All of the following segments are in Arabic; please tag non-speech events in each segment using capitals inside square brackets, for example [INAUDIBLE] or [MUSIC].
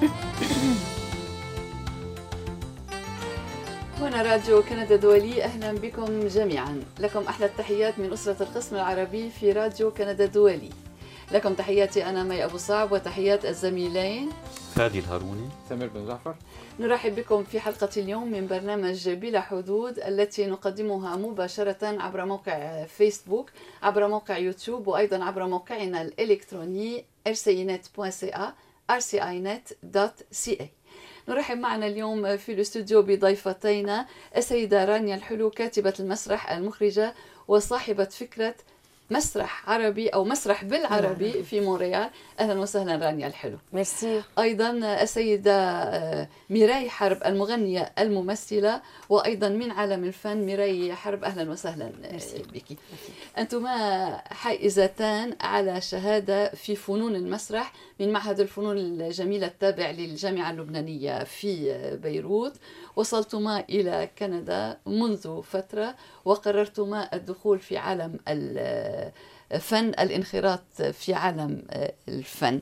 [COUGHS] هنا راديو كندا دولي أهلا بكم جميعا. لكم أحلى التحيات من أسرة القسم العربي في راديو كندا دولي. لكم تحياتي أنا مي أبو صعب وتحيات الزميلين. فادي الهاروني. سمير بن جعفر. نرحب بكم في حلقة اليوم من برنامج بلا حدود التي نقدمها مباشرة عبر موقع فيسبوك عبر موقع يوتيوب وأيضا عبر موقعنا الإلكتروني rcinet.ca rcinet.ca نرحب معنا اليوم في الاستوديو بضيفتينا السيدة رانيا الحلو كاتبة المسرح المخرجة وصاحبة فكرة مسرح عربي أو مسرح بالعربي نعم. في مونريال. أهلا وسهلا رانيا الحلو. ميرسي. أيضا السيدة آه، ميراي حرب المغنية الممثلة وأيضا من عالم الفن ميراي حرب. أهلا وسهلا آه، بك أنتما حائزتان على شهادة في فنون المسرح من معهد الفنون الجميلة التابع للجامعة اللبنانية في بيروت. وصلتما إلى كندا منذ فترة وقررتما الدخول في عالم الفن الانخراط في عالم الفن.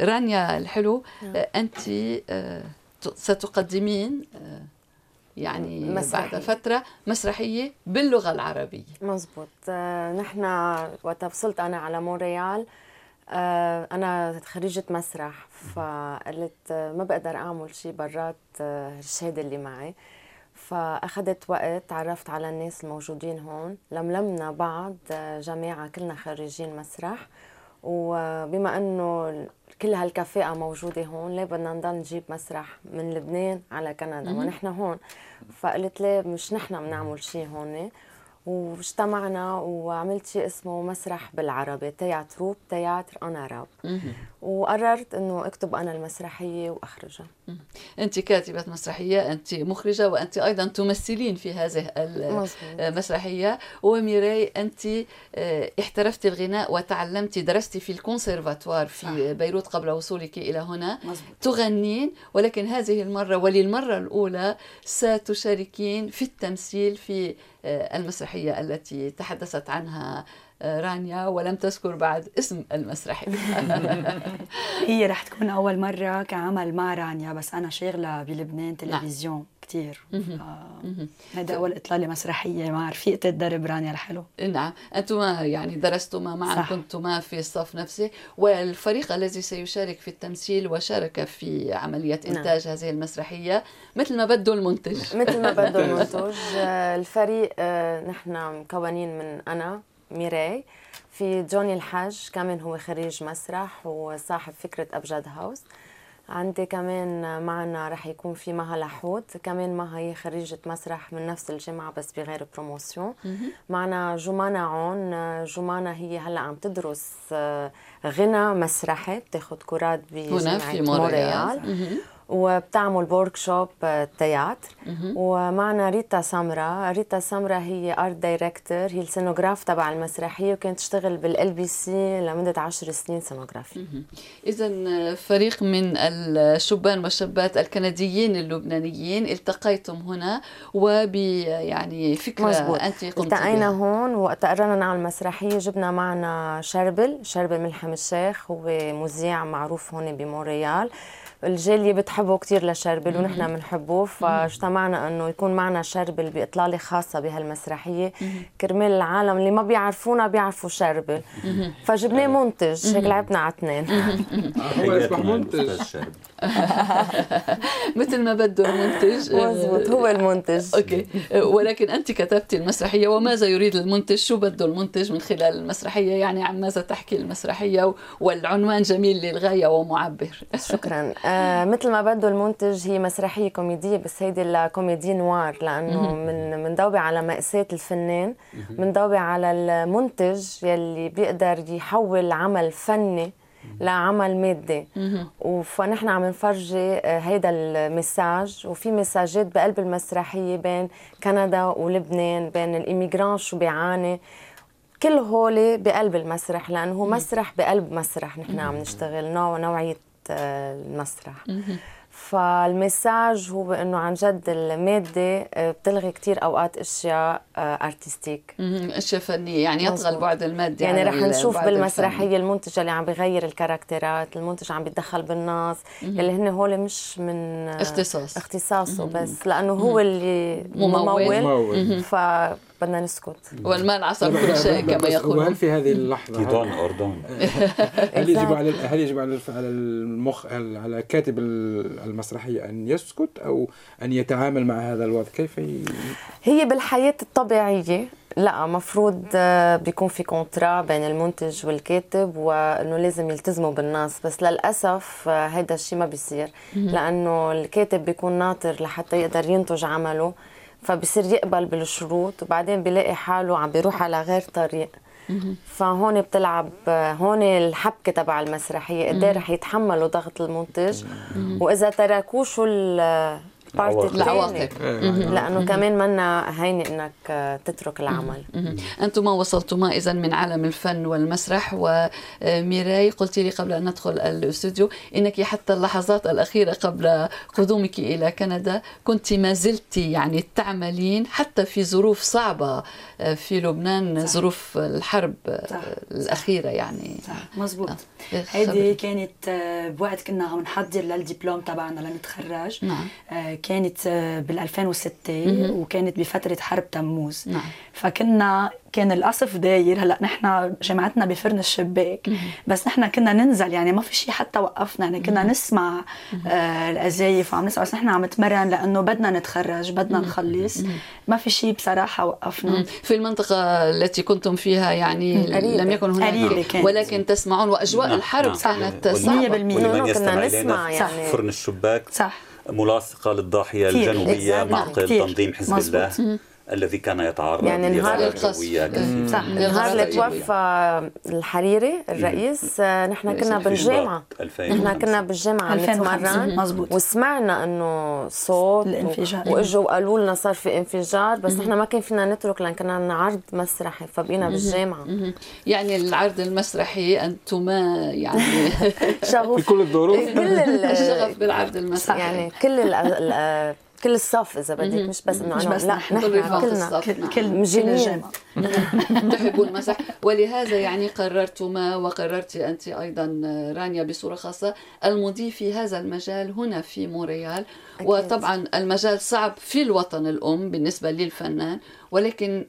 رانيا الحلو نعم. أنت ستقدمين يعني مسرحية. بعد فترة مسرحية باللغة العربية. مزبوط. نحن وقت وصلت أنا على مونريال. آه، أنا خريجة مسرح فقلت ما بقدر أعمل شيء برات آه، الشهادة اللي معي. فأخذت وقت تعرفت على الناس الموجودين هون. لملمنا بعض جماعة كلنا خريجين مسرح. وبما إنه كل هالكفاءة موجودة هون ليه بدنا نضل نجيب مسرح من لبنان على كندا؟ ونحن هون. فقلت ليه مش نحن بنعمل شيء هون؟ واجتمعنا وعملت شيء اسمه مسرح بالعربي تياتروب تياتر أنا راب وقررت إنه أكتب أنا المسرحية وأخرجها. أنت كاتبة مسرحية أنت مخرجة وأنت أيضا تمثلين في هذه المسرحية. وميراي أنت آه، احترفت الغناء وتعلمت درست في الكونسرفاتوار في صح. بيروت قبل وصولك إلى هنا. مزبوط. تغنين ولكن هذه المرة وللمرة الأولى ستشاركين في التمثيل في آه، المسرحية التي تحدثت عنها رانيا ولم تذكر بعد اسم المسرحية [LAUGHS] هي رح تكون أول مرة كعمل مع رانيا بس أنا شاغلة بلبنان نعم. تلفزيون نعم. كثير هذا أول إطلالة مسرحية مع رفيقة الدرب رانيا الحلو. نعم. أنتما يعني درستما معا كنتما في الصف نفسه والفريق الذي سيشارك في التمثيل وشارك في عملية نعم. إنتاج نعم. هذه المسرحية مثل ما بده المنتج. مثل ما بده [LAUGHS] المنتج. الفريق آه، نحن مكونين من أنا ميراي في جوني الحاج كمان هو خريج مسرح وصاحب فكرة أبجد House. عندي كمان معنا رح يكون في مها لحوت كمان مها هي خريجة مسرح من نفس الجامعة بس بغير promotion معنا جمانة عون جمانة هي هلا عم تدرس آه، غنى مسرحي بتاخذ cours ات بجامعة مونريال. وبتعمل workshop théâtre. ومعنا ريتا سمرة. ريتا سمرة هي art director هي ال scénographe تبع المسرحية وكانت تشتغل بال LBC لمده 10 سنين scénographie اذا فريق من الشبان والشابات الكنديين اللبنانيين التقيتم هنا وب يعني فكرة مزبوط. انت قمت التقينا هون وقت قررنا نعمل مسرحية. جبنا معنا شربل شربل ملحم الشيخ هو مذيع معروف هون بمونريال. الجاليه بتحبه كثير لشربل ونحن بنحبه فاجتمعنا إنه يكون معنا شربل بإطلالة خاصة بهالمسرحية. كرمال العالم اللي ما بيعرفونا بيعرفوا شربل. فجبناه منتج هيك لعبنا على اثنين. [LAUGHS] هو اصبح منتج. [LAUGHS] مثل ما بده المنتج. مزبوط هو المنتج. [LAUGHS] okay. ولكن أنت كتبتي المسرحية وماذا يريد المنتج؟ شو بده المنتج من خلال المسرحية؟ يعني عن ماذا تحكي المسرحية؟ والعنوان جميل للغاية ومعبر. شكرا. آه مثل ما بده المنتج هي مسرحية كوميدية بس هيدي الكوميدي نوار لأنه من بندوبة على مأساة الفنان بندوبة على المنتج يلي بيقدر يحول عمل فني لعمل مادي. فنحن عم نفرجي آه، هيدا المساج وفي مساجات بقلب المسرحية بين كندا ولبنان بين الإيميغران شو بيعاني. كل هولي بقلب المسرح لأنه هو مسرح بقلب مسرح نحن عم نشتغل نوع نوعية المسرح. فالمساج هو إنه عن جد المادة آه، بتلغي كثير أوقات أشياء ارتستيك اشياء فنيه يعني يطغى البعد المادي يعني رح نشوف بالمسرحية الفني. المنتج اللي عم بيغير الكاركترات المنتج عم بيتدخل بالناس اللي هن هول مش من اختصاص. اختصاصه بس لأنه هو اللي ممول, ممول. بدنا نسكت. والمال عصر كل شيء كما يقولون. وهل في هذه اللحظة؟ كيدون [LAUGHS] اردون هل يجب على هل يجب على المخ على كاتب المسرحية أن يسكت أو أن يتعامل مع هذا الوضع؟ كيف. هي بالحياة الطبيعيه لا مفروض بيكون في كونترا بين المنتج والكاتب وإنه لازم يلتزموا بالناس بس للأسف هذا الشيء ما بيصير. لأنه الكاتب بيكون ناطر لحتى يقدر ينتج عمله فبصير يقبل بالشروط وبعدين بيلاقي حاله عم بيروح على غير طريق. فهون بتلعب هون الحبكة تبع المسرحية قد إيه رح يتحملوا ضغط المنتج. وإذا تركوه شو بارت العواقب. لأنه كمان منا هيني إنك تترك العمل. أنتم وصلتما اذا من عالم الفن والمسرح وميراي قلت لي قبل أن ندخل الاستوديو إنك حتى اللحظات الأخيرة قبل قدومك إلى كندا كنت ما زلت يعني تعملين حتى في ظروف صعبة في لبنان صح. ظروف الحرب صح. الأخيرة يعني. صح. مزبوط آه. هيدي كانت بوقت كنا عم نحضر للدبلوم تبعنا لنتخرج. نعم. كانت بال 2006 وكانت بفترة حرب تموز. نعم. فكنا كان القصف داير هلأ نحن جامعتنا بفرن الشباك بس نحن كنا ننزل يعني ما في شيء حتى وقفنا يعني كنا نسمع آه الأزايف وعم نسمع بس نحن عم نتمرن لأنه بدنا نتخرج بدنا نخلص. ما في شيء بصراحة وقفنا. في المنطقة التي كنتم فيها يعني لم يكن هناك ولكن تسمعون وأجواء نعم. الحرب. نعم. كانت صعبه 100% كنا نسمع يعني. فرن الشباك؟ صح. ملاصقة للضاحية الجنوبية معقل تنظيم حزب الله. الذي كان يتعرض يعني نهار القصف. صح. النهار اللي توفى الحريري الرئيس نحن كنا بالجامعة. نحن كنا بالجامعة نتمرن. وسمعنا إنه صوت الانفجار. وإجوا وقالوا لنا صار في انفجار بس نحن ما كان فينا نترك لأن كنا عندنا عرض مسرحي فبقينا بالجامعة. يعني العرض المسرحي انتما يعني [LAUGHS] شغوف. في كل الظروف. كل الشغف بالعرض المسرحي. يعني كل كل الصف إذا بدك مش بس إنه مش بس لا نحن. كلنا كل مجانين. تحبوا المسرح ولهذا يعني قررتما وقررت أنت أيضا رانيا بصورة خاصة المضي في هذا المجال هنا في مونريال وطبعا المجال صعب في الوطن الأم بالنسبة للفنان ولكن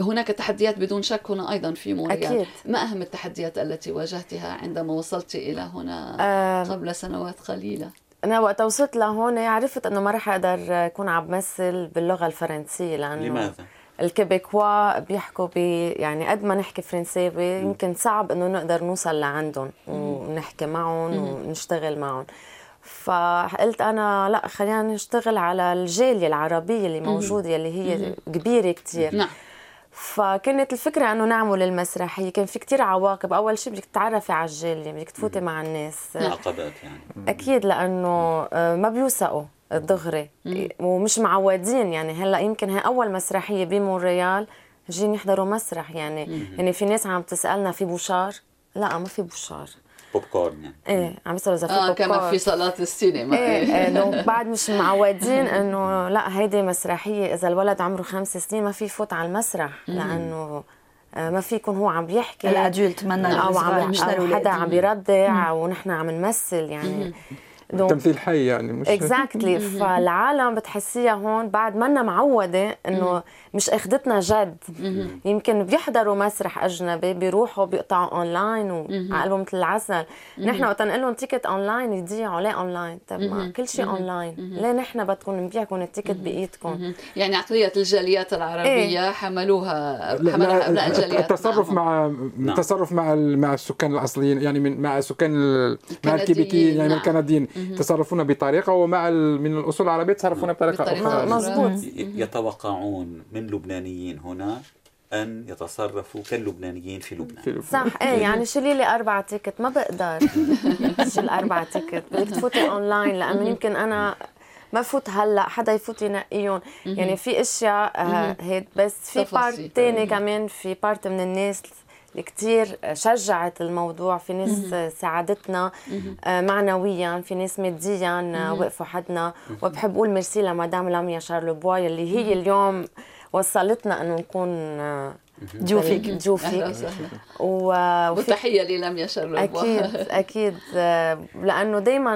هناك تحديات بدون شك هنا أيضا في مونريال أكيد. ما أهم التحديات التي واجهتها عندما وصلت إلى هنا قبل سنوات قليلة؟ أنا وقت وصلت لهون عرفت إنه ما رح أقدر أكون عم بمثل باللغة الفرنسية لأنه لماذا؟ الكيبيكوا بيحكوا ب يعني قد ما نحكي فرنساوي يمكن صعب إنه نقدر نوصل لعندهم ونحكي معهم ونشتغل معهم. فقلت أنا لا خلينا نشتغل على الجالية العربية اللي موجودة اللي هي كبيرة كثير نعم. فكانت الفكرة إنه نعمل المسرحيه كان في كتير عواقب. أول شيء بدك تتعرفي على الجالية بدك تفوتي مع الناس. عقبات يعني. أكيد لأنه آه، ما بيوثقوا دغري ومش معودين يعني. هلأ يمكن هي أول مسرحية بمونريال جايين يحضروا مسرح يعني. يعني في ناس عم تسألنا في بوشار؟ لأ ما في بوشار. بوب كورن يعني إيه عم يسألوا اذا في آه كما في صالات السينما إيه, إيه بعد مش معودين انه لا هيدي مسرحيه اذا الولد عمره خمس سنين ما في يفوت على المسرح لأنه ما في يكون هو عم بيحكي ال adulte منا أو عم حدا عم بيرضع ونحن عم نمثل يعني تمثيل حي يعني مش exactly [LAUGHS] exactly. فالعالم بتحسيها هون بعد منا معودة إنه مش أخذتنا جد. يمكن بيحضروا مسرح أجنبي بيروحوا بيقطعوا أونلاين وعقلهم مثل العسل. نحن وقت نقول لهم ticket online يضيعوا. ليه أونلاين؟ طب ما كل شيء أونلاين. ليه نحن بدكم نبيعكم ال ticket بإيدكم؟ يعني عقليه الجاليات العربية إيه؟ حملوها حملها ابناء الجاليات التصرف مع نعم. التصرف مع مع السكان الأصليين يعني من مع السكان مع الكيبيكيين يعني نعم. الكنديين. يتصرفون بطريقة ومع من الأصول العربية يتصرفون بطريقة أخرى. مضبوط يتوقعون من اللبنانيين هنا أن يتصرفوا كاللبنانيين في لبنان. صح. إيه يعني شيلي لي أربع ticket ما بقدر. [LAUGHS] شيل أربع ticket بدك تفوتي اونلاين لأنه يمكن أنا ما فوت هلأ. حدا يفوت ينقيهم يعني في أشياء آه، هيك. بس في part ثاني كمان. في part من الناس كثير شجعت الموضوع. في ناس ساعدتنا آه، معنويا في ناس ماديا وقفوا حدنا. وبحب أقول ميرسي لمدام لاميا شارلوبوا اللي هي اليوم وصلتنا إنه نكون آه، ضيوفك ضيوفك و... وتحية للميا شارلوبوا أكيد أكيد. آه، لأنه دائما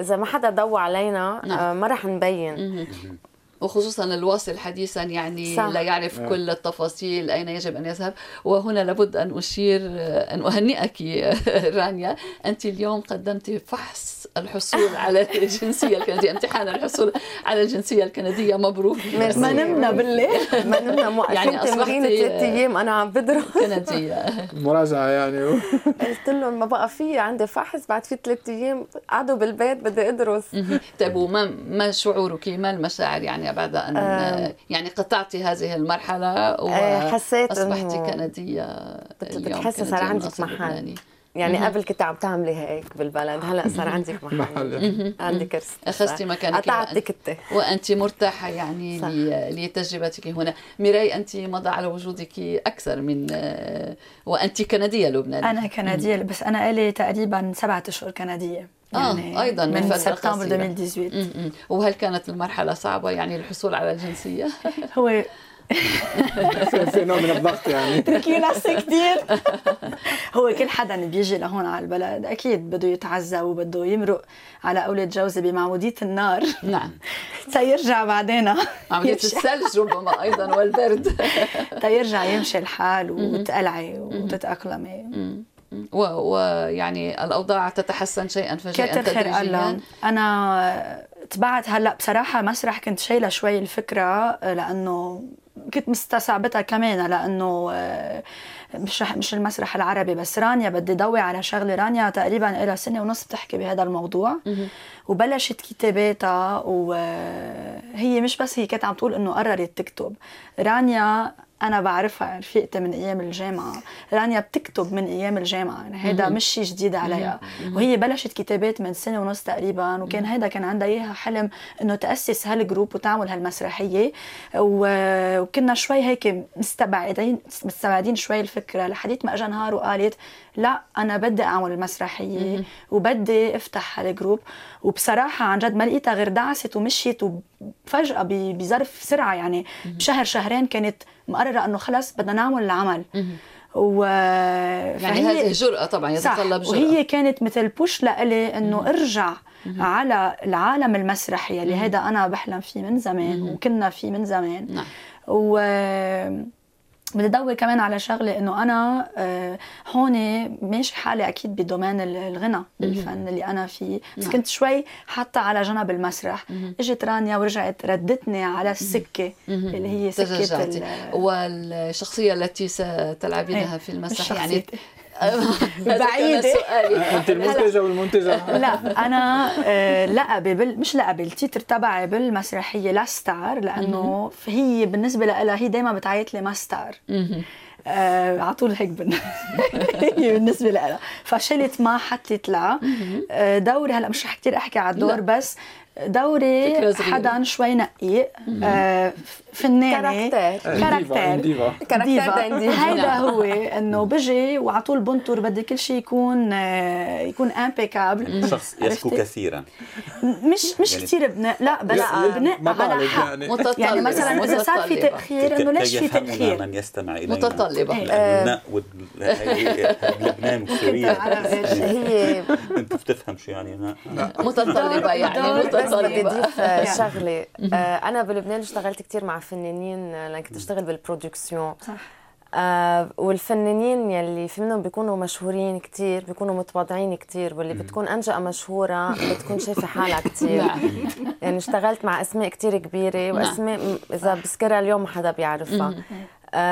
إذا ما حدا ضوى علينا نعم. ما رح نبين. وخصوصا الواصل حديثا يعني صح. لا يعرف آه. كل التفاصيل أين يجب أن يذهب. وهنا لابد أن أشير أن أهنئك [LAUGHS] رانيا. أنت اليوم قدمت فحص الحصول [LAUGHS] على الجنسية الكندية. امتحان الحصول على الجنسية الكندية مبروك. [LAUGHS] ما نمنا بالليل. ما نمنا يعني تمرين ثلاث أيام أنا عم بدرس. كندية. مراجعة يعني. قلت لهم ما بقى في عندي فحص بعد في ثلاث أيام قعدوا بالبيت بدي أدرس. طيب وما ما شعورك؟ ما المشاعر يعني بعد أن آه يعني قطعتي هذه المرحلة وحسيت أصبحتي كندية بتحسي صار عندك محل. يعني قبل كنت عم تعملي هيك بالبلد هلا صار عندك [LAUGHS] محل. عندك كرسي أخذتي مكانك قطعت كتة. وأنت مرتاحة يعني لتجربتك هنا. ميراي أنت مضى على وجودك أكثر من وأنت كندية لبنانية. أنا كندية بس أنا لي تقريبا سبعة أشهر كندية. يعني آه أيضا من, سبتمبر 2018 وهل كانت المرحلة صعبة؟ يعني الحصول على الجنسية؟ [LAUGHS] هو [LAUGHS] في نوع من الضغط يعني. [LAUGHS] تركي نفسي كثير هو كل حدا بيجي لهون على البلد أكيد بده يتعزى وبده يمرق على أولاد جوزي بمعموديه النار. نعم. تيرجع بعدين. عمليه الثلج ربما أيضا والبرد. تيرجع يمشي الحال وتقلعي وتتأقلمي. ويعني الأوضاع تتحسن شيئا فشيئا تدريجيا. أنا تبعت هلأ بصراحة مسرح كنت شايلة شوي الفكرة لأنه كنت مستصعبتها كمان لأنه آه، مش مش المسرح العربي بس. رانيا بدي ضوي على شغله رانيا تقريبا لها سنة ونص بتحكي بهذا الموضوع. وبلشت كتاباتها وهي مش بس هي كانت عم تقول إنه قررت تكتب. رانيا أنا بعرفها رفيقتي من أيام الجامعة. رانيا بتكتب من أيام الجامعة يعني هيدا مش شيء جديد عليها. وهي بلشت كتابات من سنة ونص تقريبا وكان هيدا كان عندها إياها حلم إنه تأسس هالجروب وتعمل هالمسرحية. وكنا شوي هيك مستبعدين مستبعدين شوي الفكرة لحديت ما اجى نهار وقالت لا أنا بدي أعمل المسرحيه وبدي أفتح هالجروب وبصراحة عن جد ما لقيتها غير دعست ومشيت وفجأة بظرف سرعة يعني بشهر شهرين كانت مقررة إنه خلص بدنا نعمل العمل. و يعني هذه جرأة طبعا يتطلب جرأة. وهي كانت مثل بوش لإلي إنه أرجع على العالم المسرحي اللي هذا أنا بحلم فيه من زمان وكنا فيه من زمان. نعم. و بدي ادور كمان على شغلة إنه أنا آه، هون ماشي حالي أكيد بدومين الغنى بالفن اللي أنا فيه. بس نعم. كنت شوي حاطة على جنب المسرح. إجت رانيا ورجعت ردتني على السكة اللي هي سكة والشخصية التي ستلعبينها إيه، في المسرح يعني بعيدة. أنت المنتجة والمنتجة. لا أنا آه، لقبي بال... مش لقبي ال titre تبعي بالمسرحية la star لأنه هي بالنسبة لها هي دائما بتعيط لي ma star. آه على طول هيك بن... [LAUGHS] بالنسبة لها فشلت ما حطيت لها. آه دوري هلأ مش رح كثير أحكي على الدور بس دوري حدا شوي نقيق آه فنانة. caractère. caractère. caractère هيدا هو إنه بجي وعلى طول بنطر بدي كل شيء يكون آه يكون impeccable شخص يشكو كثيرا. مش مش يعني كثير بنق لا بس بنق على حق. يعني, يعني مثلا إذا صار في تأخير إنه ليش في تأخير؟ من يستمع إلينا. متطلبة. البناء لبنان وسوريا. هي أنت بتفهم شو يعني متطلبة يعني بدي أضيف [LAUGHS] شغلة. أنا بلبنان اشتغلت كثير مع فنانين لأن كنت أشتغل بالبرودكسيون. صح. آه والفنانين يلي في منهم بيكونوا مشهورين كتير بيكونوا متواضعين كتير واللي بتكون أنجأة مشهورة بتكون شايفة حالها [LAUGHS] كتير. نعم. يعني اشتغلت مع أسماء كتير كبيرة نعم. وأسماء إذا بذكرها اليوم ما حدا بيعرفها. آه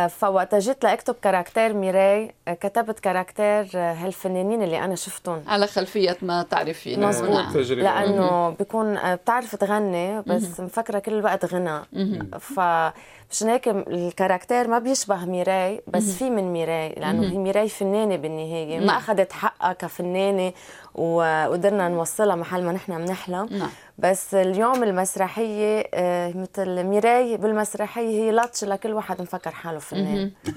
فوقت جيت لاكتب caractère ميراي آه كتبت caractère آه هالفنانين اللي أنا شفتهم. على خلفية ما تعرفين مزبوط نعم. لأنه بيكون آه بتعرف تغني بس مفكرة كل الوقت غنى ف مشان هيك ال caractère ما بيشبه ميراي بس في من ميراي لأنه هي ميراي فنانة بالنهاية. ما أخذت حقها كفنانة وقدرنا نوصلها محل ما نحن بنحلم. نعم. بس اليوم المسرحية آه، مثل ميراي بالمسرحية هي لطش لكل واحد مفكر حاله فنان. [LAUGHS]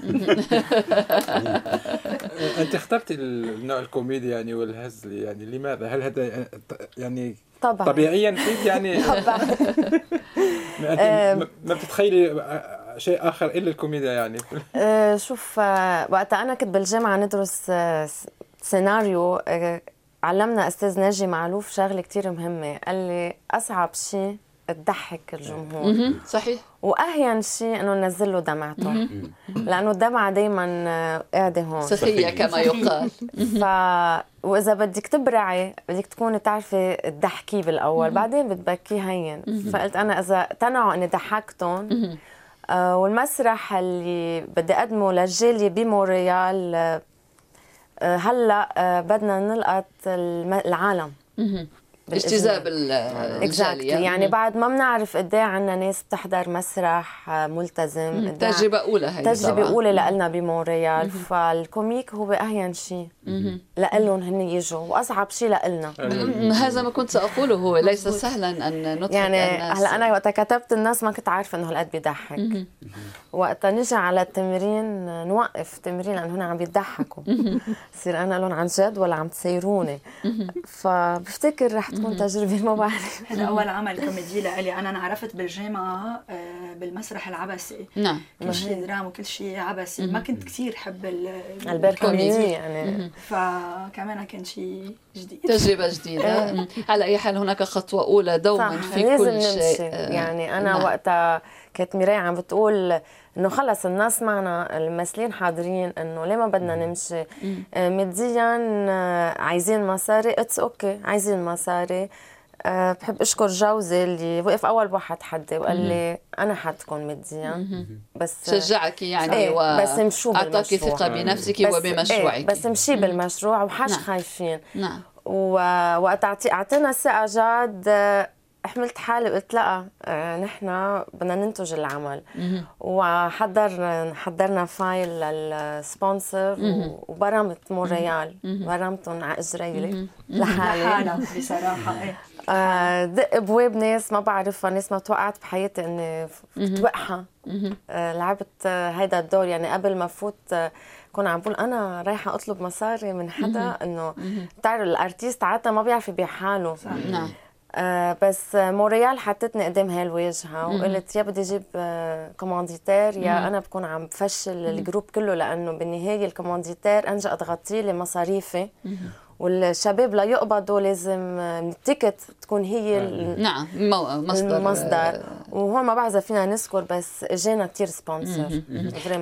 أنت اخترتي النوع الكوميدي يعني والهزل يعني لماذا؟ هل هذا يعني طبعا. طبيعيا فيك يعني. [LAUGHS] طبعا. [LAUGHS] ما بتتخيلي شيء آخر إلا الكوميديا يعني. أه، شوف أه، وقتها أنا كنت بالجامعة ندرس أه، سيناريو علمنا أستاذ ناجي معلوف شغلة كتير مهمة. قال لي أصعب شيء تضحك الجمهور. صحيح. واهين شيء إنه ننزل له دمعته. لأنه الدمعة دائما قاعدة هون. سخيه كما يقال. ف وإذا بدك تبرعي بدك تكوني تعرفي تضحكيه بالأول بعدين بتبكيه هين. فقلت أنا إذا اقتنعوا إني ضحكتهم آه والمسرح اللي بدي أقدمه للجاليه بمونريال آه هلأ آه بدنا نلقط العالم. اجتذاب الجالية. يعني بعد ما بنعرف قد إيه عندنا ناس بتحضر مسرح آه، ملتزم تجربة أولى هي تجربة أولى لنا بمونريال فال comique هو أهين شيء لهم هن يجوا وأصعب شيء لنا هذا ما كنت ساقوله هو ليس سهلا أن نضحك يعني هلأ أنا وقت كتبت الناس ما كنت عارفة إنه هالقد بيضحك. وقتها نجي على التمرين نوقف تمرين لأنه هن عم بيضحكوا. صير أقول لهم عن جد ولا عم تسايروني. فبفتكر رح تكون تجربة ما بعرف. [LAUGHS] هذا اول عمل كوميدي لإلي. أنا أنا عرفت بالجامعة آه، بالمسرح العبثي نعم. كل شيء drame وكل شيء عبثي ما كنت كثير حب الكوميدي. يعني. فكمان كان شيء جديد. تجربة جديدة. على أي حال هناك خطوة أولى دوما في كل شيء. يعني أنا نعم. وقتها كانت ميراي عم بتقول إنه خلص الناس معنا الممثلين حاضرين إنه ليه ما بدنا نمشي؟ آه، ماديا آه، عايزين مصاري. it's okay عايزين مصاري. أه بحب أشكر جوزي اللي وقف أول واحد حدي وقال لي أنا حدكم ماديا. بس شجعك يعني إيه و بس مشوا أعطاك ثقة بنفسك وبمشروعك. إيه بس مشي بالمشروع وحش نعم. خايفين. نعم. ووقت أعطينا الثقه جاد. حملت حالي قلت لا آه، نحن بدنا ننتج العمل. وحضر حضرنا file لل sponsor وبرمت مونريال برمتهم على اجريلي لحالي. [LAUGHS] بصراحة إيه. آه، دق بواب ناس ما بعرفها ناس ما توقعت بحياتي إني توقعها. آه، لعبت هيدا الدور. يعني قبل ما فوت كون عم بقول أنا رايحة أطلب مصاري من حدا إنه بتعرف ال artiste عادة ما بيعرف يبيع حاله. نعم. آه بس موريال حطتني قدام هالواجهة وقلت يا بدي أجيب آه commanditaire يا أنا بكون عم بفشل ال groupe كله لأنه بالنهاية ال commanditaire انجا تغطي لي مصاريفي والشباب ليقبضوا لازم ال ticket تكون هي نعم مصدر المصدر. وهون ما بعرف فينا نذكر بس اجانا كثير sponsor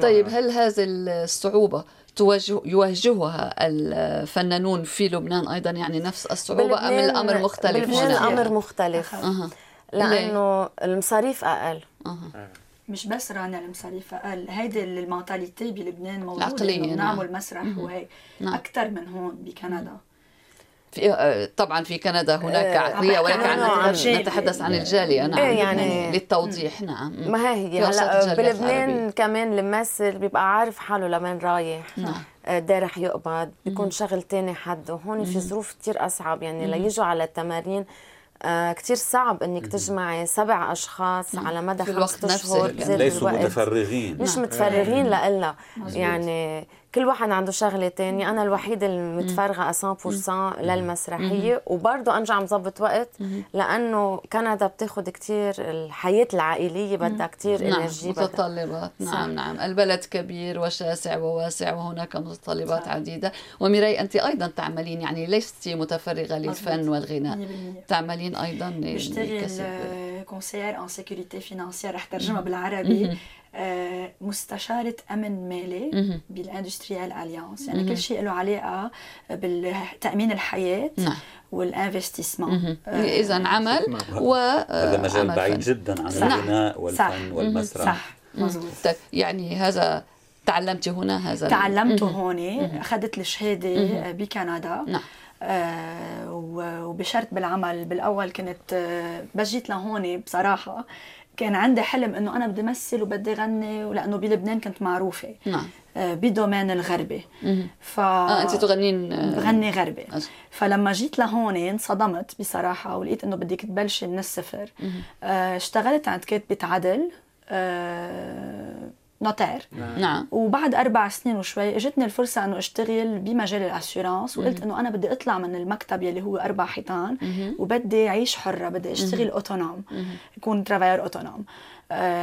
طيب هل هذه الصعوبة تواجه يواجهها الفنانون في لبنان أيضا يعني نفس الصعوبة أم الأمر مختلف بلبنان الأمر مختلف أه. لأنه المصاريف أقل أه. مش بس رانا المصاريف أقل هيدي ال mentalité بلبنان موجودة نعم. نعمل مسرح وهيك نعم. أكثر من هون بكندا في آه، طبعا في كندا هناك آه، عقلية ولكن عن نتحدث عن الجالية. نعم. إيه يعني للتوضيح. نعم. ما هي هلا بلبنان كمان الممثل بيبقى عارف حاله لمين رايح. نعم. قد آه، رح يقبض بيكون شغل تاني حد وهون في ظروف كثير أصعب. يعني ليجوا على التمارين آه كثير صعب إنك تجمعي سبع أشخاص على مدى خمس اشهر ليسوا متفرغين. مش متفرغين لإلا يعني كل واحد عنده شغلة تانية. أنا الوحيدة المتفرغه 100% للمسرحية. وبرضه انجع مظبط وقت لأنه كندا بتاخذ كثير الحياة العائلية بدها كثير نعم énergie متطلبات. نعم نعم. البلد كبير وشاسع وواسع وهناك متطلبات صح. عديدة. وميراي أنت أيضا تعملين يعني لست متفرغة للفن والغناء؟ تعملين أيضا بشتغل conseillère en sécurité financière رح ترجمها بالعربي. مستشارة أمن مالي بال Industrielle Alliance. يعني كل شيء له علاقة بالتأمين الحياة نعم. وال investissement آه اذا عمل و هذا مجال بعيد جدا عن الغناء والفن. والمسرح. صح. مزبوط طيب، يعني هذا تعلمتي هنا هذا تعلمته هون أخذت الشهادة بكندا. نعم. آه وبشرت بالعمل. بالأول كنت آه بس جيت لهون بصراحة. كان عندي حلم إنه أنا بدي أمثل وبدي غني ولأنه بلبنان كنت معروفة. نعم. آه، ب domaine الغربي. ف آه أنت تغنين آه، غني غربي. فلما جيت لهون انصدمت بصراحة ولقيت إنه بدك تبلشي من الصفر. آه، اشتغلت عند كاتبة عدل. notaire نعم. وبعد أربع سنين وشوي اجتني الفرصة إنه أشتغل بمجال ال assurance وقلت إنه أنا بدي أطلع من المكتب يلي هو أربع حيطان وبدي أعيش حرة بدي أشتغل autonome يكون travailleur autonome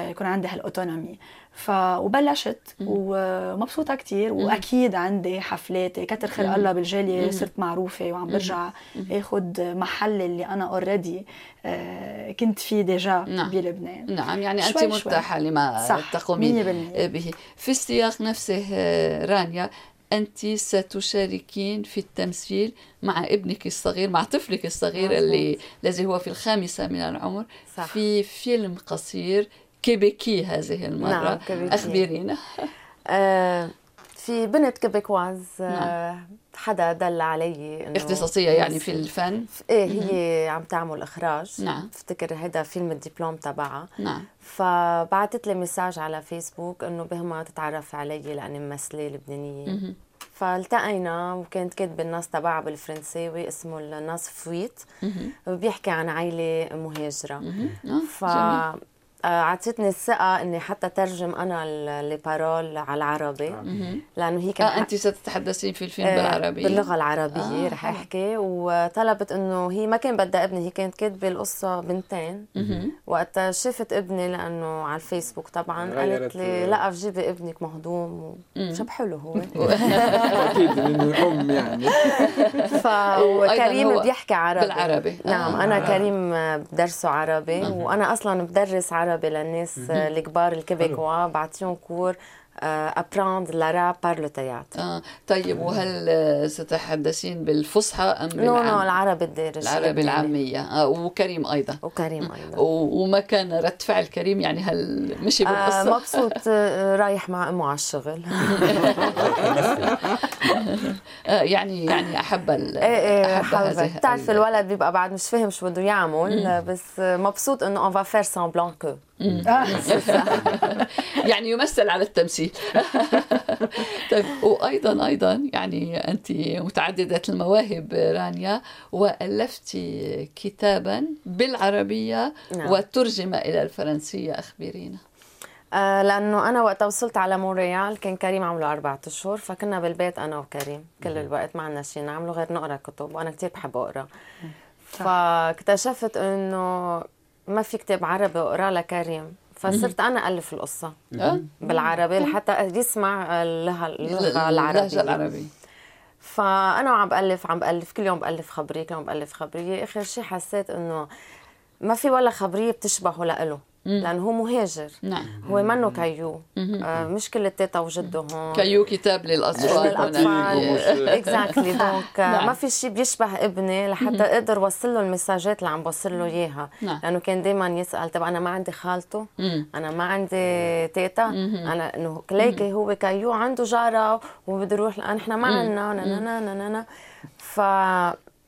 يكون عندي هال autonomie ف وبلشت ومبسوطة كتير وأكيد عندي حفلاتي. كتر خير الله بالجالية صرت معروفة وعم برجع اخذ محل اللي أنا already آه، كنت فيه déjà نعم. بلبنان. نعم يعني أنت مرتاحة لما تقومين به. في السياق نفسه آه، رانيا أنت ستشاركين في التمثيل مع ابنك الصغير مع طفلك الصغير مزبوط. اللي الذي هو في الخامسة من العمر. صح. في فيلم قصير كيبيكي هذه المرة. نعم كيبيكي. أخبرينا. آه في بنت québécoise آه نعم. حدا دل علي إنه اختصاصية يعني في الفن. إيه هي عم تعمل إخراج. نعم. بفتكر هيدا فيلم الدبلوم تبعها. نعم. فبعثت لي message على فيسبوك إنه بهمها تتعرف علي لأني ممثلة لبنانية. فالتقينا وكانت كاتبة النص تبعها بالفرنساوي اسمه النص فويت. بيحكي عن عائله مهاجرة. آه، ف جميل. أعطتني الثقة إني حتى ترجم أنا البارول على العربي. لأنه هي كانت آه انت ستتحدثين في الفيلم بالعربيه باللغة العربية آه. رح أحكي. وطلبت إنه هي ما كان بدها ابني هي كانت كاتبة القصة بنتين. وقت شفت ابني لأنه على الفيسبوك طبعا قالت لي لا في جيبي ابنك مهضوم. شب حلو هو؟ [LAUGHS] أكيد من الام يعني. فكريم [LAUGHS] بيحكي عربي. بالعربي. نعم أنا آه. كريم بدرسه عربي. وأنا أصلا بدرس عربي عربي للناس الكبار ال québécois بعطيهم cours. apprendre l'arabe par le théâtre آه طيب وهل ستتحدثين بالفصحى أم non non العربي الدارج العربي العامية. آه وكريم أيضا. وكريم [LAUGHS] أيضا. وما كان رد فعل كريم يعني هل مشي بالقصة؟ آه مبسوط آه [LAUGHS] رايح مع أمه على الشغل. [LAUGHS] آه يعني يعني أحب إيه إيه بتعرف الولد بيبقى بعد مش فاهم شو بده يعمل بس مبسوط إنه on va faire semblant que [LAUGHS] يعني يمثل على التمثيل. [LAUGHS] طيب وأيضا أيضا يعني أنت متعددة المواهب رانيا وألفت كتابا بالعربية نعم. وترجم إلى الفرنسية أخبرينا. آه لأنه أنا وقت وصلت على مونريال كان كريم عمله أربع أشهر فكنا بالبيت أنا وكريم كل الوقت ما عندنا شيء نعمله غير نقرأ كتب وأنا كثير بحب أقرأ. فاكتشفت إنه ما في كتاب عربي اقراه لكريم فصرت أنا الف القصة. بالعربي لحتى يسمع اللغة اللغة العربية. العربية. فأنا عم بالف عم بالف كل يوم بألف خبريه كل يوم بألف خبريه اخر شيء حسيت إنه ما في ولا خبرية بتشبهه لإله. لأنه هو مهاجر. نعم. هو منه كيو آه مش كل التيتا وجده هون كيو كتاب للأطفال. للأطفال. exactly donc [LAUGHS] [LAUGHS] نعم. ما في شيء بيشبه ابني لحتى أقدر أوصل له المساجات اللي عم بوصل له إياها. نعم. لأنه كان دائما يسأل طب أنا ما عندي خالته؟ أنا ما عندي تيتا؟ أنا إنه كليكي هو كيو عنده جارة وبده يروح نحن ما عندنا. ف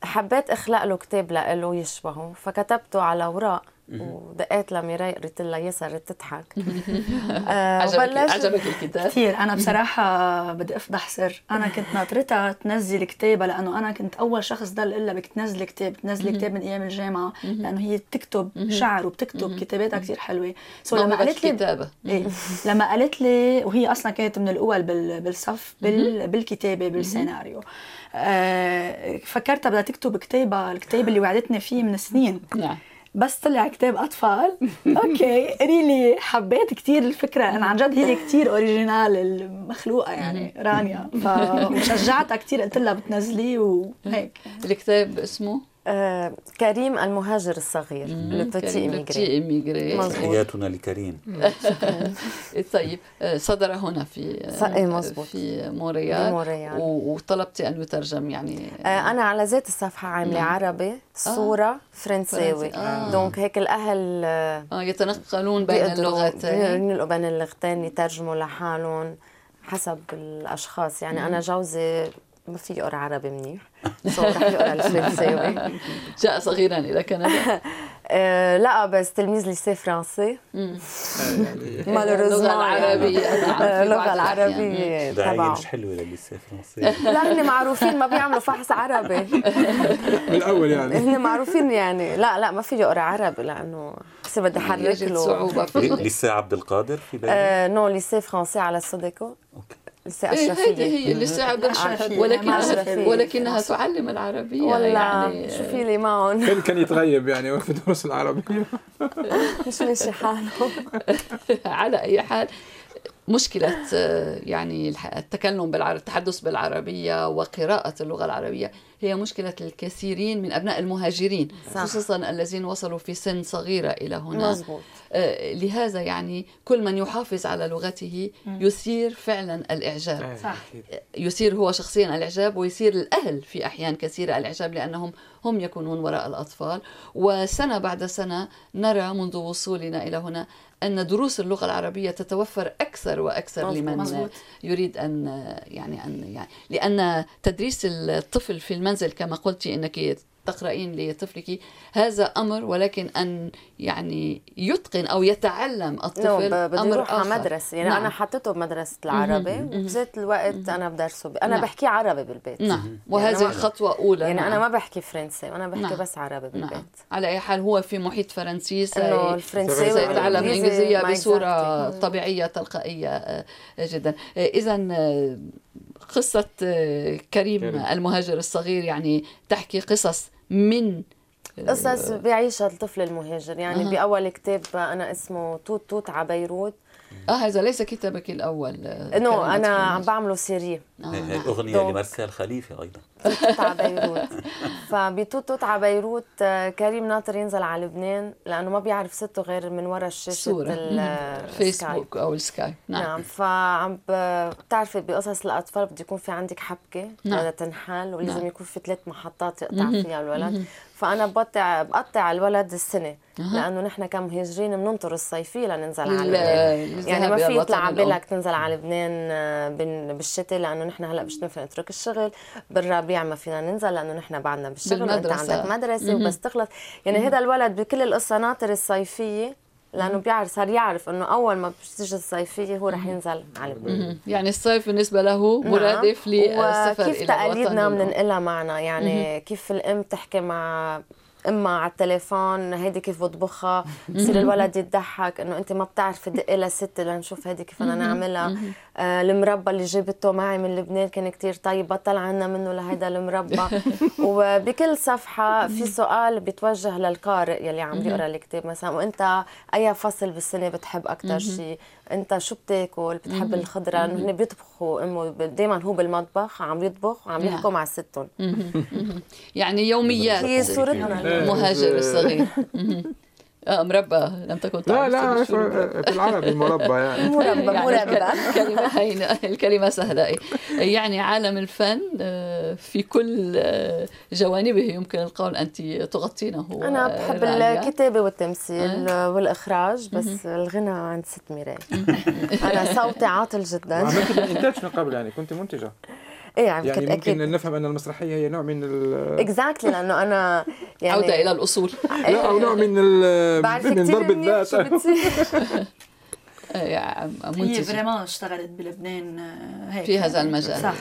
حبيت اخلق له كتاب لإله يشبهه. فكتبته على اوراق ودقيت لميراي قلت لها يا صارت تضحك. [LAUGHS] آه عجبك عجبك الكتاب؟ كثير أنا بصراحة بدي أفضح سر. أنا كنت ناطرتها تنزل كتابها لأنه أنا كنت أول شخص ضل إلا بدك تنزلي كتاب تنزلي كتاب من أيام الجامعة. لأنه هي بتكتب شعر وبتكتب كتاباتها كثير حلوة. سو لما قالت لي إيه. لما قالت لي وهي أصلا كانت من الأول بالصف بالكتابة بالسيناريو. آه فكرتها بدها تكتب كتابها الكتاب اللي وعدتني فيه من سنين. نعم. بس طلع كتاب أطفال. [LAUGHS] okay. really حبيت كثير الفكرة. أنا عن جد هي كثير originale المخلوقة يعني رانيا. فشجعتها [LAUGHS] كثير قلت لها بتنزليه وهيك. الكتاب اسمه؟ آه كريم المهاجر الصغير le petit immigré تحياتنا لكريم. [LAUGHS] [LAUGHS] طيب آه، صدر هنا في آه، إيه، في مونريال. وطلبتي أن يترجم يعني. آه أنا على ذات الصفحة عاملة عربي صورة آه. فرنساوي. آه. donc هيك الأهل آه يتنقلون بين اللغتين. ينقلوا بين اللغتين يترجموا لحالهم حسب الأشخاص. يعني أنا جوزي ما في يقرا عربي منيح. so رح يقرا الفرنساوي. [LAUGHS] جاء صغيرا إلى كندا. [LAUGHS] آه لا بس تلميذ lycée فرنسي. [LAUGHS] malheureusement اللغة العربية. اللغة العربية تبعه مش حلوة لل lycée فرنسي. لا هن معروفين ما بيعملوا فحص عربي. من الأول يعني. هن معروفين يعني. لا لا ما في يقرأ عربي لأنه بصير بدي أحرك له. صعوبة. ليسي عبد القادر في بالي؟ آه non lycée فرنسي على السوديكو okay. lycée أشرفية هي هي lycée عبد ولكنها ولكنها تعلم العربية والله يعني. شوفي لي معهم. كان كان يتغيب يعني في دروس العربية. [LAUGHS] مش ماشي حاله. [LAUGHS] على أي حال. مشكلة يعني التكلم بالعربية التحدث بالعربية وقراءة اللغة العربية هي مشكلة الكثيرين من أبناء المهاجرين صح. خصوصا الذين وصلوا في سن صغيرة إلى هنا مزبوط. آه لهذا يعني كل من يحافظ على لغته يثير فعلا الإعجاب صح. يثير هو شخصيا الإعجاب ويثير الأهل في أحيان كثيرة الإعجاب لأنهم هم يكونون وراء الأطفال وسنة بعد سنة نرى منذ وصولنا إلى هنا أن دروس اللغة العربية تتوفر أكثر وأكثر مزبوط. لمن مزبوط. يريد أن يعني أن يعني لأن تدريس الطفل في المنزل كما قلت أنك تقرأين لطفلك هذا أمر ولكن أن يعني يتقن أو يتعلم الطفل أمر آخر مدرسة يعني نعم. أنا حطيته بمدرسة العربي وبذات الوقت أنا بدرسه أنا نعم. بحكي عربي بالبيت نعم وهذه يعني خطوة أولى يعني نعم. أنا ما بحكي فرنسي أنا بحكي نعم. بس عربي بالبيت نعم. على أي حال هو في محيط فرنسي إنه الفرنسي سيتعلم الإنجليزية بصورة طبيعية تلقائية جدا. إذا قصة كريم المهاجر الصغير يعني تحكي قصص من قصص بيعيشها الطفل المهاجر. يعني أه. بأول كتاب أنا اسمه توت توت على بيروت. آه هذا ليس كتابك الأول non أنا عم بعمله série. آه اغنيه لمارسيل خليفة أيضا. توت على بيروت. [LAUGHS] فبتوت توت على بيروت. كريم ناطر ينزل على لبنان لأنه ما بيعرف سته غير من ورا الشاشة صورة. الفيسبوك أو السكاي نعم, نعم. فعم بتعرفي بقصص الأطفال بده يكون في عندك حبكة نعم. تنحل ولازم نعم. يكون في ثلاث محطات يقطع فيها الولد. فأنا بقطع بقطع الولد السنة أه. لأنه نحن كمهاجرين بننطر الصيفية لننزل على لبنان. يعني ما في يطلع بالك تنزل على لبنان بالشتاء لأنه نحن هلا مش نفع نترك الشغل بالربيع ما فينا ننزل لأنه نحن بعدنا بالشغل وأنت عندك مدرسة وبس تخلص. يعني هذا الولد بكل القصة ناطر الصيفية لأنه بيعرف صار يعرف إنه أول ما بتيجي الصيفية هو رح ينزل على لبنان يعني الصيف بالنسبة له نعم. مرادف للسفر وكيف تقاليدنا بننقلها معنا؟ يعني كيف الأم تحكي مع امها على التليفون هيدي كيف بطبخها بصير الولد يضحك إنه أنت ما بتعرفي دقي لست لنشوف هيدي كيف بدنا نعملها. آه المربى اللي جبته معي من لبنان كان كتير طيب بطل عنا منه لهيدا المربى. [LAUGHS] وبكل صفحة في سؤال بيتوجه للقارئ يلي عم بيقرأ الكتاب مثلا وأنت أي فصل بالسنة بتحب أكثر شيء انت شو بتاكل؟ بتحب الخضرة؟ هن بيطبخوا إمه دائما هو بالمطبخ عم يطبخ وعم يحكوا مع ستهم يعني يوميات. هي صورتنا. المهاجر الصغير آه مربى. لم تكن لا لا بالعربي [LAUGHS] مربى يعني. مربى مربى. الكلمة الكلمة [LAUGHS] سهلة. يعني عالم الفن آه، في كل آه، جوانبه يمكن القول أنت تغطينه أنا بحب الكتابة والتمثيل آه. والإخراج بس الغنى عند ست ميراي أنا صوتي عاطل جدا. عملت الإنتاج من قبل يعني كنت منتجة. إيه يعني, يعني ممكن أكيد. نفهم أن المسرحية هي نوع من ال اكزاكتلي لأنه أنا [LAUGHS] يعني عودة إلى الأصول. [LAUGHS] لا أو نوع من من ضرب الذات [LAUGHS] هي فريمون اشتغلت بلبنان هيك. في هذا المجال. صح.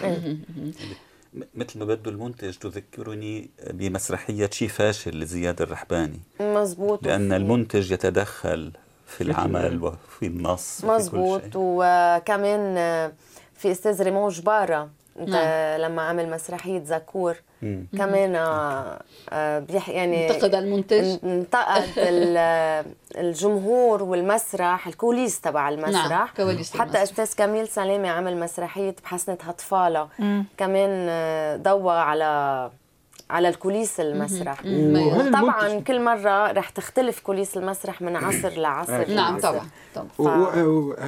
مثل ما بده المنتج تذكرني بمسرحية شي فاشل لزياد الرحباني. مزبوط لأن المنتج يتدخل في العمل وفي النص مزبوط وكمان في أستاذ ريمون جباره نعم. لما عمل مسرحية زكور كمان آه، آه، بيح يعني انتقد المنتج انتقد [LAUGHS] الجمهور والمسرح الكوليس تبع المسرح. نعم. كواليس حتى المسرح. أستاذ كميل سلامة عمل مسرحية بحسنة هطفاله كمان آه، ضوى على على الكوليس المسرح. طبعا كل مرة رح تختلف كوليس المسرح من [COUGHS] عصر لعصر. نعم طبعا طبعا.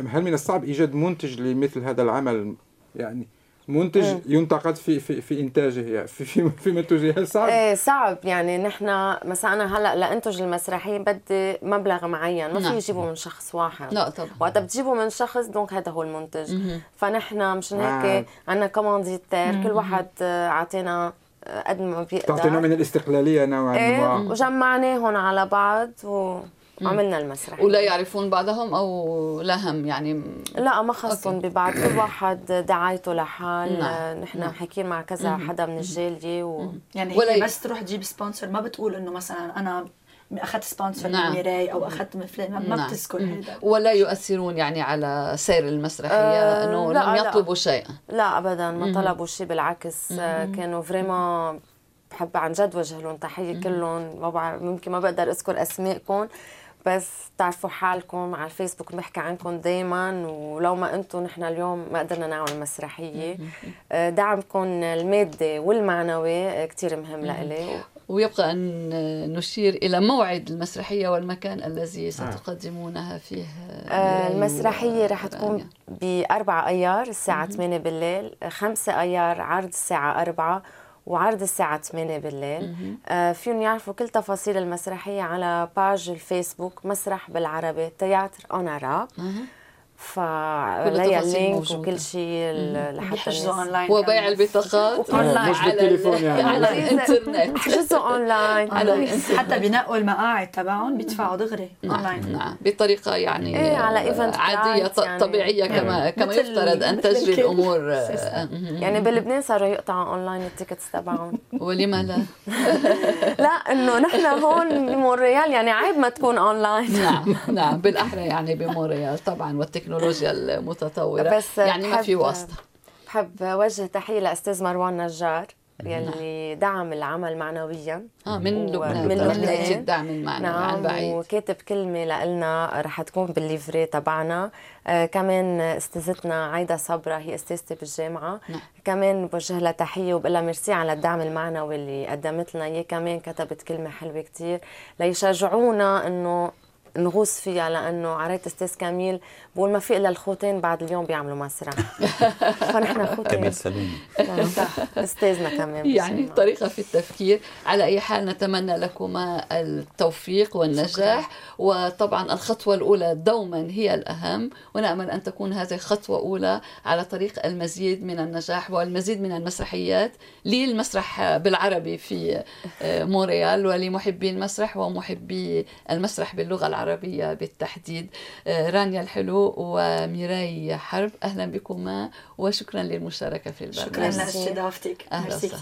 هل من الصعب إيجاد منتج لمثل هذا العمل؟ يعني منتج مم. ينتقد في في في إنتاجه يعني في في, في منتوجه صعب؟ إيه صعب. يعني نحن مثلا أنا هلا لانتج المسرحية بدي مبلغ معين ما في نعم. يجيبه من شخص واحد. لا طبعا. وقت بتجيبه من شخص donc هذا هو المنتج. مم. فنحن مشان هيك آه. عندنا commanditaires كل واحد اعطينا قد ما بيقدر. تعطي من الاستقلالية نوعا إيه ما. وجمعناهم على بعض و عملنا المسرح. ولا يعرفون بعضهم أو لا هم يعني؟ لا ما خصهم ببعض. كل واحد دعايته لحال. نعم. نحن نعم. حكيين مع كذا حدا من الجاليه و... يعني ولا بس تروح تجيب sponsor ما بتقول إنه مثلا أنا أخذت sponsor نعم. من ميراي أو أخذت من فلان. ما نعم. بتذكر هذا ولا يؤثرون يعني على سير المسرحيه آه إنه لم يطلبوا شيئا لا ابدا. ما طلبوا شيء بالعكس. آه كانوا vraiment بحب عن جد وجه لهم تحية. كلهم ما بعرف ممكن ما بقدر أذكر أسمائكم. بس تعرفوا حالكم على الفيسبوك بنحكي عنكم دائما ولو ما أنتم نحن اليوم ما قدرنا نعمل مسرحية. آه، دعمكم المادي والمعنوي كثير مهم لإلي. ويبقى أن نشير إلى موعد المسرحية والمكان الذي آه. ستقدمونها فيه آه، المسرحية رح تكون بأربعة أيار الساعة 8 بالليل خمسة أيار عرض الساعة 4 وعرض الساعة 8 بالليل. آه فيهم يعرفوا كل تفاصيل المسرحية على page الفيسبوك مسرح بالعربي théâtre en فليا ال link وكل شيء لحتى يحجزوا اونلاين وبيع البطاقات. اونلاين مش بالتليفون يعني. على الإنترنت. يحجزوا اونلاين على حتى بنقوا المقاعد تبعهم بيدفعوا دغري اونلاين نعم, نعم. بطريقة يعني إيه على event عادية يعني طبيعية كما كما يفترض أن تجري الأمور. آه، يعني بلبنان صاروا يقطعوا online ال tickets تبعهم. ولما لا؟ [LAUGHS] لا إنه نحن هون بمونريال يعني عيب ما تكون اونلاين نعم نعم بالأحرى يعني بمونريال طبعا. والتكنولوجيا التكنولوجيا المتطورة. بس يعني ما في واسطة. بحب وجه تحية لأستاذ مروان نجار يلي دعم العمل معنويا. آه من لبنان من لبنان. الدعم المعنوي نعم عن بعيد. وكاتب كلمة لنا رح تكون بال livret تبعنا. آه كمان أستاذتنا عايدة صبرا هي أستاذتي بالجامعة. نعم. كمان بوجه لها تحية وبقول لها ميرسي على الدعم المعنوي اللي قدمت لنا إياه. كمان كتبت كلمة حلوة كثير ليشجعونا إنه نغوص فيها لأنه عريت أستاذ كاميل بقول ما في إلا الخوتين بعد اليوم بيعملوا مسرح [LAUGHS] فنحن خوتين. كمال سليم. صح [LAUGHS] استاذنا كمان يعني طريقة في التفكير. على أي حال نتمنى لكما التوفيق والنجاح. وطبعا الخطوة الأولى دوما هي الأهم. ونأمل أن تكون هذه خطوة أولى على طريق المزيد من النجاح والمزيد من المسرحيات للمسرح بالعربي في آه، مونريال ولمحبي المسرح ومحبي المسرح باللغة العربية. العربية بالتحديد. آه، رانيا الحلو وميراي حرب أهلا بكما وشكرا للمشاركة في البرنامج. شكرا لاستضافتك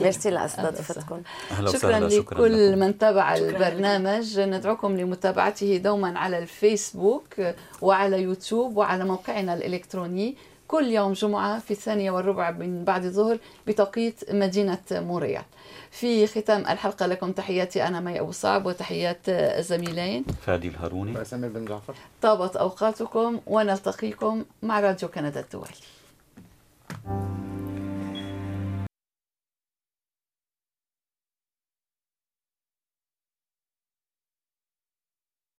ميرسي لاستضافتكم شكرا لكل من تابع البرنامج. ندعوكم لمتابعته دوما على الفيسبوك وعلى يوتيوب وعلى موقعنا الإلكتروني كل يوم جمعة في الثانية والربع من بعد الظهر بتوقيت مدينة موريال في ختام الحلقة لكم تحياتي أنا مي أبو صعب وتحيات الزميلين فادي الهاروني. وأسامة بن جعفر. طابت أوقاتكم ونلتقيكم مع راديو كندا الدولي.